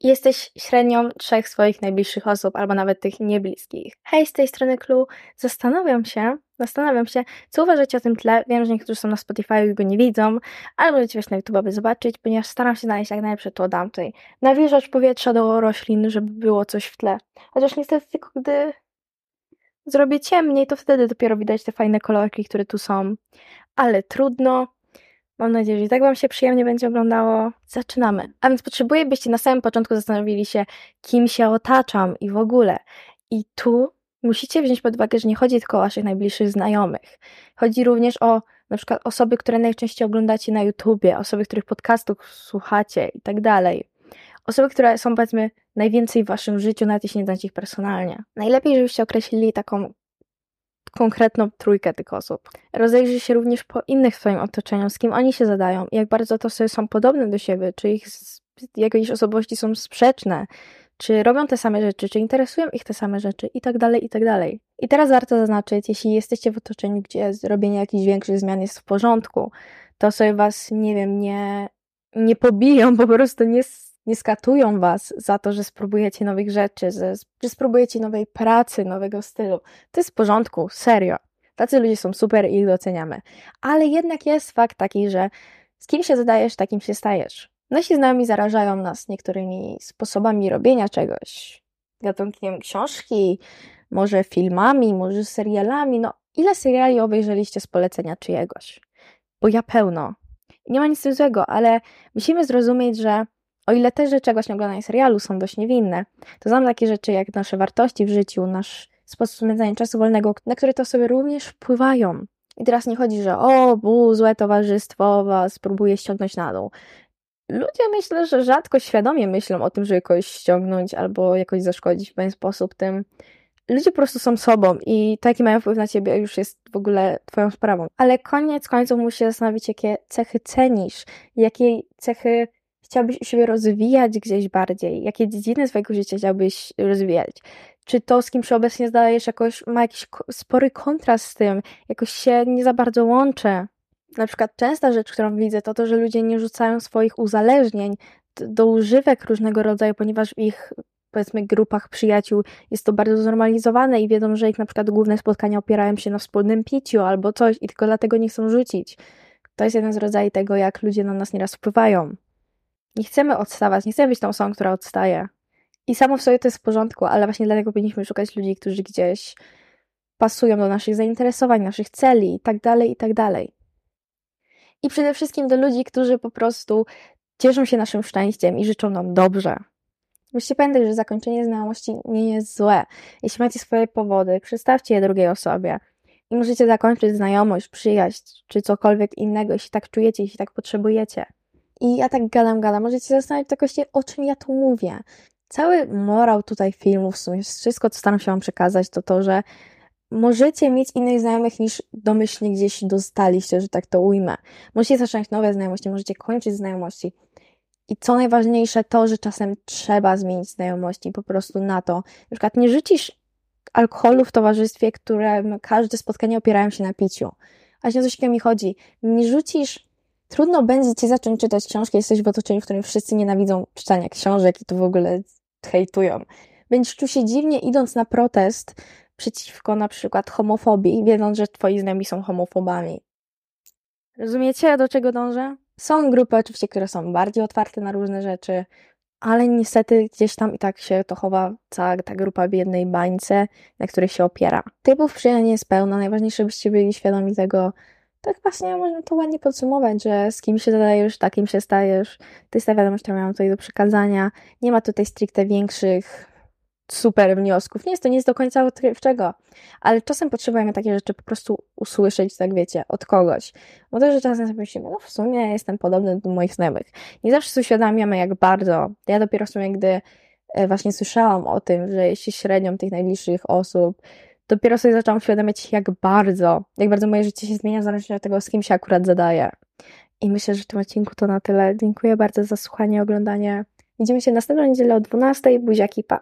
jesteś średnią trzech swoich najbliższych osób, albo nawet tych niebliskich. Hej, z tej strony Clue. Zastanawiam się, zastanawiam się, co uważacie o tym tle. Wiem, że niektórzy są na Spotify i go nie widzą, ale możecie wejść na YouTube, aby zobaczyć, ponieważ staram się znaleźć jak najlepsze to dam tutaj. Nawilżać powietrza do roślin, żeby było coś w tle. Chociaż niestety tylko gdy zrobię ciemniej, to wtedy dopiero widać te fajne kolorki, które tu są. Ale trudno. Mam nadzieję, że i tak Wam się przyjemnie będzie oglądało. Zaczynamy. A więc potrzebuję, byście na samym początku zastanowili się, kim się otaczam i w ogóle. I tu musicie wziąć pod uwagę, że nie chodzi tylko o Waszych najbliższych znajomych. Chodzi również o na przykład osoby, które najczęściej oglądacie na YouTubie, osoby, których podcastów słuchacie i tak dalej. Osoby, które są powiedzmy najwięcej w Waszym życiu, nawet jeśli nie znacie ich personalnie. Najlepiej, żebyście określili taką konkretną trójkę tych osób. Rozejrzyj się również po innych w Twoim otoczeniu, z kim oni się zadają jak bardzo to sobie są podobne do siebie, czy ich jakieś osobowości są sprzeczne, czy robią te same rzeczy, czy interesują ich te same rzeczy i tak dalej, i tak dalej. I teraz warto zaznaczyć, jeśli jesteście w otoczeniu, gdzie zrobienie jakichś większych zmian jest w porządku, to sobie was, nie wiem, nie, nie pobiją, po prostu nie nie skatują was za to, że spróbujecie nowych rzeczy, że, że spróbujecie nowej pracy, nowego stylu. To jest w porządku, serio. Tacy ludzie są super i ich doceniamy. Ale jednak jest fakt taki, że z kim się zadajesz, takim się stajesz. Nasi znajomi zarażają nas niektórymi sposobami robienia czegoś. Gatunkiem książki, może filmami, może serialami. No, ile seriali obejrzeliście z polecenia czyjegoś? Bo ja pełno. Nie ma nic złego, ale musimy zrozumieć, że o ile te rzeczy, jak właśnie oglądanie serialu, są dość niewinne, to znam takie rzeczy jak nasze wartości w życiu, nasz sposób spędzania czasu wolnego, na które to sobie również wpływają. I teraz nie chodzi, że o, bu, złe towarzystwo was próbuje ściągnąć na dół. Ludzie myślę, że rzadko świadomie myślą o tym, żeby kogoś ściągnąć albo jakoś zaszkodzić w pewien sposób tym. Ludzie po prostu są sobą i to, jaki mają wpływ na ciebie, już jest w ogóle twoją sprawą. Ale koniec końców musisz zastanowić, jakie cechy cenisz, jakie cechy chciałbyś siebie rozwijać gdzieś bardziej? Jakie dziedziny swojego życia chciałbyś rozwijać? Czy to, z kim się obecnie zdajesz, jakoś ma jakiś spory kontrast z tym, jakoś się nie za bardzo łączy? Na przykład częsta rzecz, którą widzę, to to, że ludzie nie rzucają swoich uzależnień do używek różnego rodzaju, ponieważ w ich powiedzmy grupach przyjaciół jest to bardzo znormalizowane i wiedzą, że ich na przykład główne spotkania opierają się na wspólnym piciu albo coś i tylko dlatego nie chcą rzucić. To jest jeden z rodzajów tego, jak ludzie na nas nieraz wpływają. Nie chcemy odstawać, nie chcemy być tą osobą, która odstaje. I samo w sobie to jest w porządku, ale właśnie dlatego powinniśmy szukać ludzi, którzy gdzieś pasują do naszych zainteresowań, naszych celi i tak dalej, i tak dalej. I przede wszystkim do ludzi, którzy po prostu cieszą się naszym szczęściem i życzą nam dobrze. Musicie pamiętać, że zakończenie znajomości nie jest złe. Jeśli macie swoje powody, przedstawcie je drugiej osobie. I możecie zakończyć znajomość, przyjaźń, czy cokolwiek innego, jeśli tak czujecie, jeśli tak potrzebujecie. I ja tak gadam, gadam. Możecie się zastanawiać właśnie, o czym ja tu mówię. Cały morał tutaj filmu, w sumie wszystko, co staram się Wam przekazać, to to, że możecie mieć innych znajomych niż domyślnie gdzieś dostaliście, że tak to ujmę. Możecie zacząć nowe znajomości, możecie kończyć znajomości. I co najważniejsze, to, że czasem trzeba zmienić znajomości po prostu na to. Na przykład nie rzucisz alkoholu w towarzystwie, którym każde spotkanie opierają się na piciu. Właśnie o coś mi chodzi. Nie rzucisz Trudno będzie ci zacząć czytać książki, jesteś w otoczeniu, w którym wszyscy nienawidzą czytania książek i to w ogóle hejtują. Będziesz czuł się dziwnie idąc na protest przeciwko na przykład homofobii, wiedząc, że twoi znajomi są homofobami. Rozumiecie, do czego dążę? Są grupy oczywiście, które są bardziej otwarte na różne rzeczy, ale niestety gdzieś tam i tak się to chowa cała ta grupa w jednej bańce, na której się opiera. Typów przyjaźni jest pełno, najważniejsze byście byli świadomi tego, tak właśnie można to ładnie podsumować, że z kim się zadajesz, takim się stajesz. To jest ta wiadomość, którą mam tutaj do przekazania. Nie ma tutaj stricte większych super wniosków. Nie jest to nic do końca odkrywczego, ale czasem potrzebujemy takie rzeczy po prostu usłyszeć, tak wiecie, od kogoś. Bo to, że czasem sobie myślimy, no w sumie jestem podobny do moich znajomych. Nie zawsze sobie uświadamiamy, jak bardzo. Ja dopiero w sumie, gdy e, właśnie słyszałam o tym, że jeśli średnią tych najbliższych osób dopiero sobie zaczęłam uświadamiać, jak bardzo, jak bardzo moje życie się zmienia w zależności od tego, z kim się akurat zadaję. I myślę, że w tym odcinku to na tyle. Dziękuję bardzo za słuchanie, oglądanie. Widzimy się następną niedzielę o 12.00. Buziaki, pa!